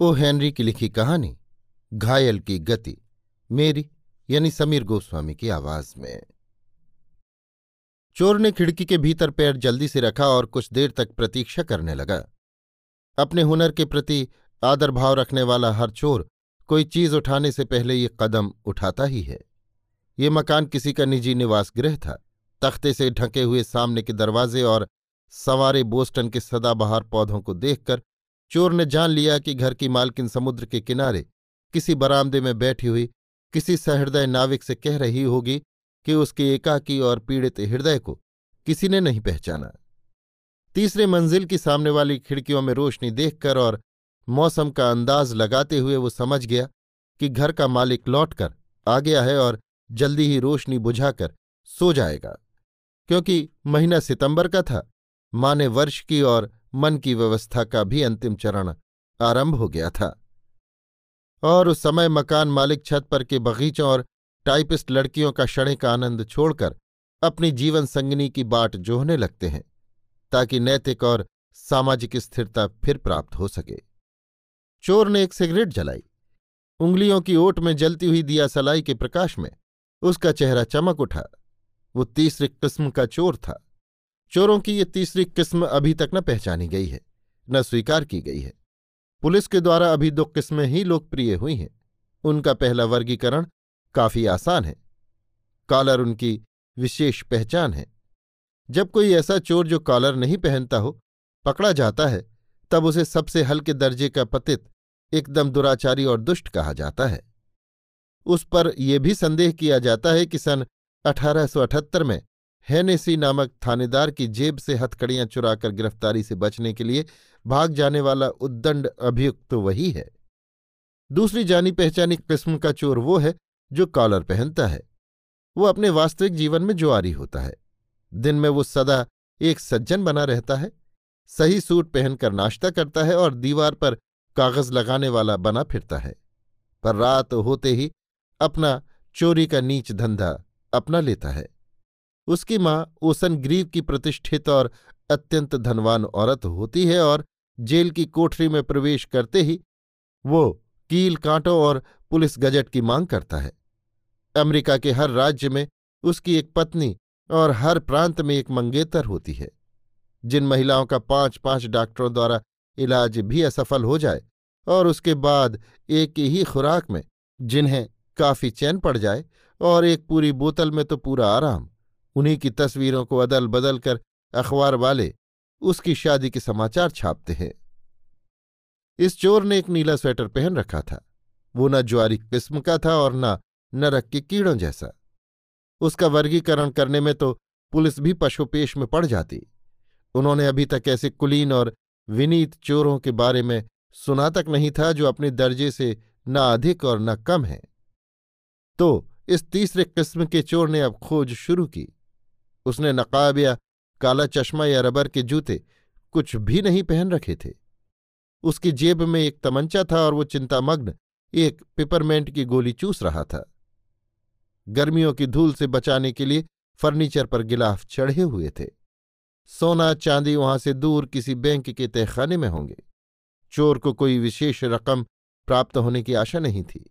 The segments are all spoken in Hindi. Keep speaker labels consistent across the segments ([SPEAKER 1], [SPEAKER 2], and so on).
[SPEAKER 1] ओ हेनरी की लिखी कहानी, घायल की गति, मेरी, यानी समीर गोस्वामी की आवाज़ में। चोर ने खिड़की के भीतर पैर जल्दी से रखा और कुछ देर तक प्रतीक्षा करने लगा। अपने हुनर के प्रति आदर भाव रखने वाला हर चोर कोई चीज़ उठाने से पहले ये कदम उठाता ही है। ये मकान किसी का निजी निवास गृह था। तख्ते से ढके हुए सामने के दरवाजे और सवारे बोस्टन के सदाबहार पौधों को देखकर चोर ने जान लिया कि घर की मालकिन समुद्र के किनारे किसी बरामदे में बैठी हुई, किसी सहृदय नाविक से कह रही होगी कि उसके एकाकी और पीड़ित हृदय को किसी ने नहीं पहचाना। तीसरे मंजिल की सामने वाली खिड़कियों में रोशनी देखकर और मौसम का अंदाज लगाते हुए वो समझ गया कि घर का मालिक लौटकर आ गया है और जल्दी ही रोशनी बुझाकर सो जाएगा, क्योंकि महीना सितंबर का था, माँ ने वर्ष की और मन की व्यवस्था का भी अंतिम चरण आरंभ हो गया था। और उस समय मकान मालिक छत पर के बगीचों और टाइपिस्ट लड़कियों का क्षण का आनंद छोड़कर अपनी जीवन संगनी की बाट जोहने लगते हैं, ताकि नैतिक और सामाजिक स्थिरता फिर प्राप्त हो सके। चोर ने एक सिगरेट जलाई। उंगलियों की ओट में जलती हुई दिया सलाई के प्रकाश में उसका चेहरा चमक उठा। वो तीसरी किस्म का चोर था। चोरों की ये तीसरी किस्म अभी तक न पहचानी गई है, न स्वीकार की गई है। पुलिस के द्वारा अभी दो किस्में ही लोकप्रिय हुई हैं। उनका पहला वर्गीकरण काफ़ी आसान है। कॉलर उनकी विशेष पहचान है। जब कोई ऐसा चोर जो कॉलर नहीं पहनता हो, पकड़ा जाता है, तब उसे सबसे हल्के दर्जे का पतित, एकदम दुराचारी और दुष्ट कहा जाता है। उस पर यह भी संदेह किया जाता है कि सन अठारह में हैनेसी नामक थानेदार की जेब से हथकड़ियाँ चुराकर गिरफ्तारी से बचने के लिए भाग जाने वाला उद्दंड अभियुक्त तो वही है। दूसरी जानी पहचानी किस्म का चोर वो है जो कॉलर पहनता है। वो अपने वास्तविक जीवन में जुआरी होता है। दिन में वो सदा एक सज्जन बना रहता है। सही सूट पहनकर नाश्ता करता है और दीवार पर कागज़ लगाने वाला बना फिरता है। पर रात होते ही अपना चोरी का नीच धंधा अपना लेता है। उसकी माँ ओसन ग्रीव की प्रतिष्ठित और अत्यंत धनवान औरत होती है और जेल की कोठरी में प्रवेश करते ही वो कील कांटों और पुलिस गजट की मांग करता है। अमेरिका के हर राज्य में उसकी एक पत्नी और हर प्रांत में एक मंगेतर होती है। जिन महिलाओं का पाँच पाँच डॉक्टरों द्वारा इलाज भी असफल हो जाए और उसके बाद एक ही खुराक में जिन्हें काफ़ी चैन पड़ जाए और एक पूरी बोतल में तो पूरा आराम। उन्हीं की तस्वीरों को अदल बदल कर अखबार वाले उसकी शादी के समाचार छापते हैं। इस चोर ने एक नीला स्वेटर पहन रखा था। वो न ज्वारी किस्म का था और न नरक के कीड़ों जैसा। उसका वर्गीकरण करने में तो पुलिस भी पशुपेश में पड़ जाती। उन्होंने अभी तक ऐसे कुलीन और विनीत चोरों के बारे में सुना तक नहीं था जो अपने दर्जे से न अधिक और न कम है। तो इस तीसरे किस्म के चोर ने अब खोज शुरू की। उसने नकाब या काला चश्मा या रबर के जूते कुछ भी नहीं पहन रखे थे। उसकी जेब में एक तमंचा था और वो चिंतामग्न एक पिपरमेंट की गोली चूस रहा था। गर्मियों की धूल से बचाने के लिए फर्नीचर पर गिलाफ चढ़े हुए थे। सोना चांदी वहाँ से दूर किसी बैंक के तहखाने में होंगे। चोर को कोई विशेष रकम प्राप्त होने की आशा नहीं थी।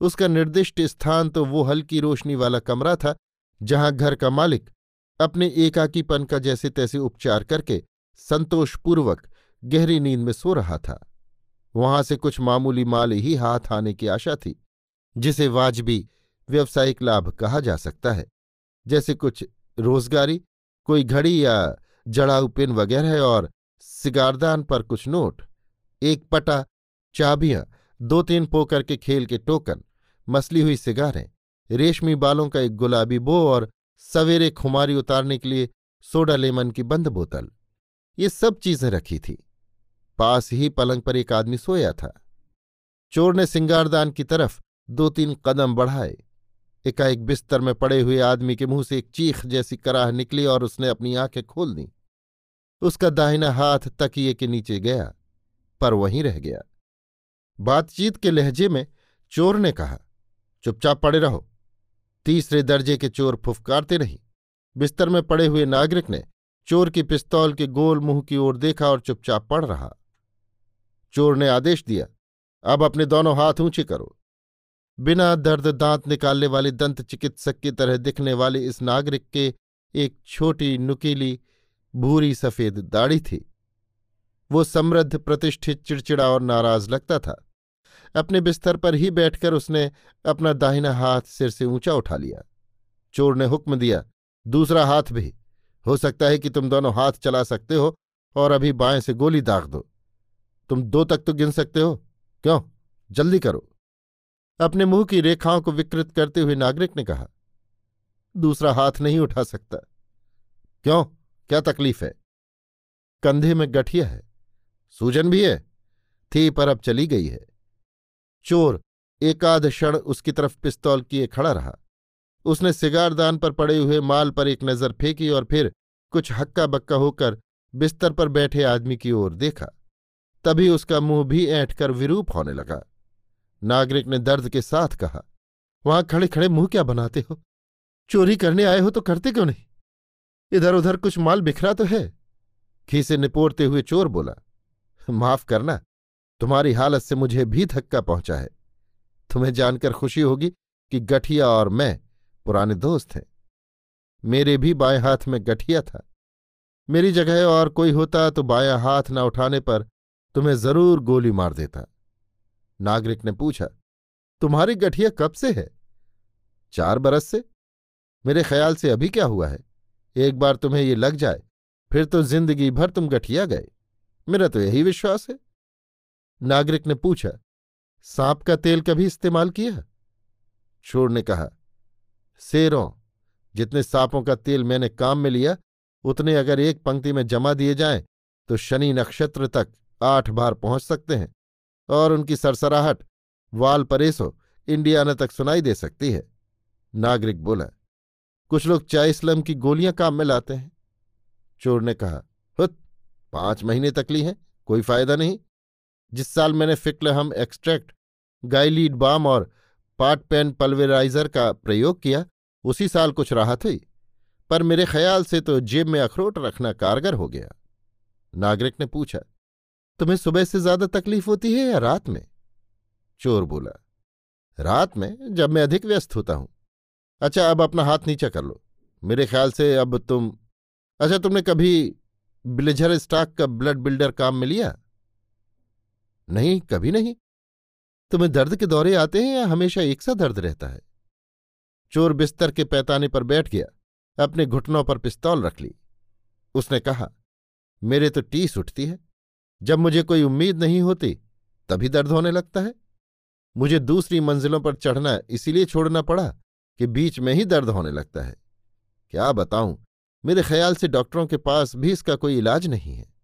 [SPEAKER 1] उसका निर्दिष्ट स्थान तो वो हल्की रोशनी वाला कमरा था जहाँ घर का मालिक अपने एकाकीपन का जैसे तैसे उपचार करके संतोषपूर्वक गहरी नींद में सो रहा था। वहाँ से कुछ मामूली माल ही हाथ आने की आशा थी, जिसे वाजबी व्यवसायिक लाभ कहा जा सकता है। जैसे कुछ रोजगारी, कोई घड़ी या जड़ाऊ पिन वगैरह और सिगारदान पर कुछ नोट, एक पटा, चाबियाँ दो तीन पोकर के खेल के टोकन, मसली हुई सिगारें, रेशमी बालों का एक गुलाबी बो और सवेरे खुमारी उतारने के लिए सोडा लेमन की बंद बोतल, ये सब चीज़ें रखी थी। पास ही पलंग पर एक आदमी सोया था। चोर ने सिंगारदान की तरफ़ दो तीन कदम बढ़ाए। एकाएक बिस्तर में पड़े हुए आदमी के मुँह से एक चीख जैसी कराह निकली और उसने अपनी आँखें खोल दी। उसका दाहिना हाथ तकिए के नीचे गया, पर वहीं रह गया। बातचीत के लहजे में चोर ने कहा, चुपचाप पड़े रहो। तीसरे दर्जे के चोर फुफकारते नहीं। बिस्तर में पड़े हुए नागरिक ने चोर की पिस्तौल के गोल मुँह की ओर देखा और चुपचाप पड़ रहा। चोर ने आदेश दिया, अब अपने दोनों हाथ ऊँचे करो। बिना दर्द दांत निकालने वाले दंत चिकित्सक की तरह दिखने वाले इस नागरिक के एक छोटी नुकीली, भूरी सफ़ेद दाढ़ी थी। वो समृद्ध, प्रतिष्ठित, चिड़चिड़ा और नाराज़ लगता था। अपने बिस्तर पर ही बैठकर उसने अपना दाहिना हाथ सिर से ऊँचा उठा लिया। चोर ने हुक्म दिया, दूसरा हाथ भी। हो सकता है कि तुम दोनों हाथ चला सकते हो और अभी बाएँ से गोली दाग दो। तुम दो तक तो गिन सकते हो। क्यों? जल्दी करो। अपने मुँह की रेखाओं को विकृत करते हुए नागरिक ने कहा, दूसरा हाथ नहीं उठा सकता। क्यों? क्या तकलीफ़ है? कंधे में गठिया है। सूजन भी है। थी पर अब चली गई है। चोर एकाध क्षण उसकी तरफ़ पिस्तौल किए खड़ा रहा। उसने सिगारदान पर पड़े हुए माल पर एक नज़र फेंकी और फिर कुछ हक्का बक्का होकर बिस्तर पर बैठे आदमी की ओर देखा। तभी उसका मुँह भी ऐंठ कर विरूप होने लगा। नागरिक ने दर्द के साथ कहा, वहाँ खड़े खड़े मुँह क्या बनाते हो? चोरी करने आए हो तो करते क्यों नहीं? इधर उधर कुछ माल बिखरा तो है। खीसे निपोरते हुए चोर बोला, माफ़ करना तुम्हारी हालत से मुझे भी धक्का पहुँचा है। तुम्हें जानकर खुशी होगी कि गठिया और मैं पुराने दोस्त हैं। मेरे भी बाएँ हाथ में गठिया था। मेरी जगह और कोई होता तो बायां हाथ न उठाने पर तुम्हें ज़रूर गोली मार देता। नागरिक ने पूछा, तुम्हारी गठिया कब से है? चार बरस से? मेरे ख्याल से अभी क्या हुआ है? एक बार तुम्हें ये लग जाए, फिर तो ज़िंदगी भर तुम गठिया गए। मेरा तो यही विश्वास है। नागरिक ने पूछा, सांप का तेल कभी इस्तेमाल किया छोर ने कहा शेरों जितने सांपों का तेल मैंने काम में लिया, उतने अगर एक पंक्ति में जमा दिए जाएँ तो शनि नक्षत्र तक आठ बार पहुँच सकते हैं और उनकी सरसराहट वाल परेसो इंडियाना तक सुनाई दे सकती है। नागरिक बोला, कुछ लोग चाय चाइस्लम की गोलियाँ काम में लाते हैं। चोर ने कहा, हुत, पाँच महीने तक ली हैं, कोई फ़ायदा नहीं। जिस साल मैंने फिक्लहम एक्सट्रैक्ट, गाइलीड बाम और पाट पेन पल्वेराइजर का प्रयोग किया, उसी साल कुछ राहत हुई। पर मेरे ख्याल से तो जेब में अखरोट रखना कारगर हो गया। नागरिक ने पूछा, तुम्हें सुबह से ज़्यादा तकलीफ़ होती है या रात में? चोर बोला, रात में, जब मैं अधिक व्यस्त होता हूँ। अच्छा अब अपना हाथ नीचा कर लो। मेरे ख्याल से अब तुम अच्छा तुमने कभी ब्लिजर स्टॉक का ब्लड बिल्डर काम में लिया? नहीं, कभी नहीं। तुम्हें दर्द के दौरे आते हैं या हमेशा एक सा दर्द रहता है? चोर बिस्तर के पैताने पर बैठ गया, अपने घुटनों पर पिस्तौल रख ली। उसने कहा, मेरे तो टीस उठती है। जब मुझे कोई उम्मीद नहीं होती, तभी दर्द होने लगता है। मुझे दूसरी मंजिलों पर चढ़ना इसीलिए छोड़ना पड़ा कि बीच में ही दर्द होने लगता है। क्या बताऊँ, मेरे ख्याल से डॉक्टरों के पास भी इसका कोई इलाज नहीं है।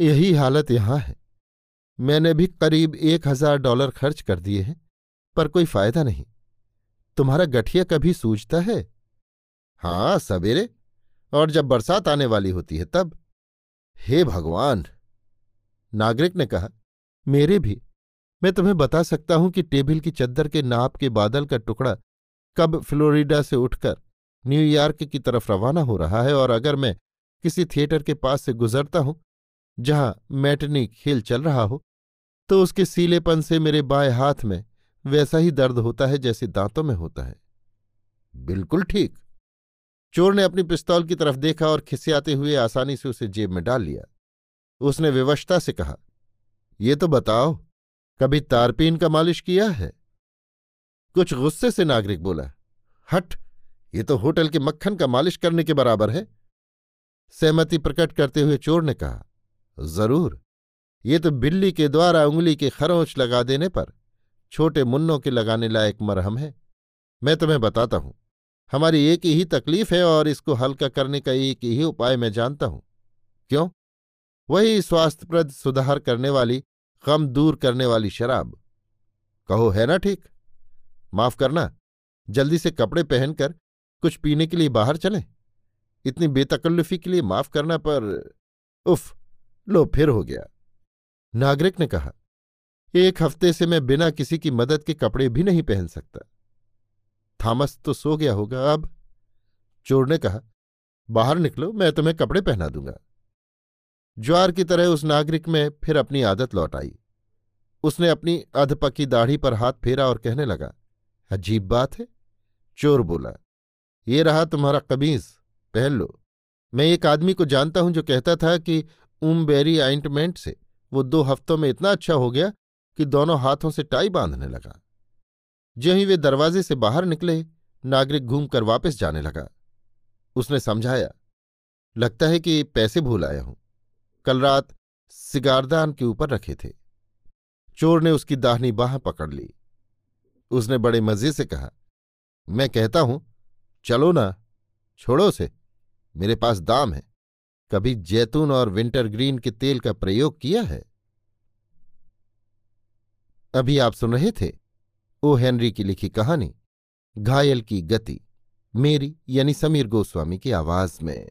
[SPEAKER 1] यही हालत यहाँ है। मैंने भी करीब एक हज़ार डॉलर खर्च कर दिए हैं, पर कोई फ़ायदा नहीं। तुम्हारा गठिया कभी सूझता है? हाँ सवेरे, और जब बरसात आने वाली होती है तब। हे भगवान! नागरिक ने कहा, मेरे भी। मैं तुम्हें बता सकता हूँ कि टेबल की चद्दर के नाप के बादल का टुकड़ा कब फ्लोरिडा से उठकर न्यूयॉर्क की तरफ़ रवाना हो रहा है, और अगर मैं किसी थिएटर के पास से गुजरता हूँ जहाँ मैटनी खेल चल रहा हो तो उसके सीलेपन से मेरे बाएँ हाथ में वैसा ही दर्द होता है जैसे दांतों में होता है। बिल्कुल ठीक। चोर ने अपनी पिस्तौल की तरफ़ देखा और खिसियाते हुए आसानी से उसे जेब में डाल लिया। उसने विवशता से कहा, ये तो बताओ, कभी तारपीन का मालिश किया है? कुछ गुस्से से नागरिक बोला, हट, ये तो होटल के मक्खन का मालिश करने के बराबर है। सहमति प्रकट करते हुए चोर ने कहा ज़रूर। ये तो बिल्ली के द्वारा उंगली के खरोंच लगा देने पर छोटे मुन्नों के लगाने लायक मरहम है। मैं तुम्हें बताता हूँ, हमारी एक ही तकलीफ़ है और इसको हल्का करने का एक ही उपाय मैं जानता हूँ। क्यों? वही स्वास्थ्यप्रद सुधार करने वाली, गम दूर करने वाली शराब। कहो, है ना ठीक? माफ़ करना, जल्दी से कपड़े पहनकर कुछ पीने के लिए बाहर चलें। इतनी बेतकल्लुफी के लिए माफ़ करना पर, उफ! लो, फिर हो गया। नागरिक ने कहा, एक हफ़्ते से मैं बिना किसी की मदद के कपड़े भी नहीं पहन सकता। थॉमस तो सो गया होगा, अब चोर ने कहा, बाहर निकलो, मैं तुम्हें कपड़े पहना दूँगा। ज्वार की तरह उस नागरिक में फिर अपनी आदत लौट आई। उसने अपनी अधपकी दाढ़ी पर हाथ फेरा और कहने लगा, अजीब बात है। चोर बोला, ये रहा तुम्हारा कमीज, पहन लो। मैं एक आदमी को जानता हूँ जो कहता था कि उमबेरी आइंटमेंट से वो दो हफ्तों में इतना अच्छा हो गया कि दोनों हाथों से टाई बांधने लगा। जो ही वे दरवाजे से बाहर निकले, नागरिक घूमकर वापस जाने लगा। उसने समझाया, लगता है कि पैसे भूल आया हूँ। कल रात सिगारदान के ऊपर रखे थे। चोर ने उसकी दाहनी बाह पकड़ ली। उसने बड़े मज़े से कहा, मैं कहता हूँ, चलो ना, छोड़ो से मेरे पास दाम है। कभी जैतून और विंटरग्रीन के तेल का प्रयोग किया है? अभी आप सुन रहे थे ओ. हेनरी की लिखी कहानी, घायल की गति, मेरी यानी समीर गोस्वामी की आवाज़ में।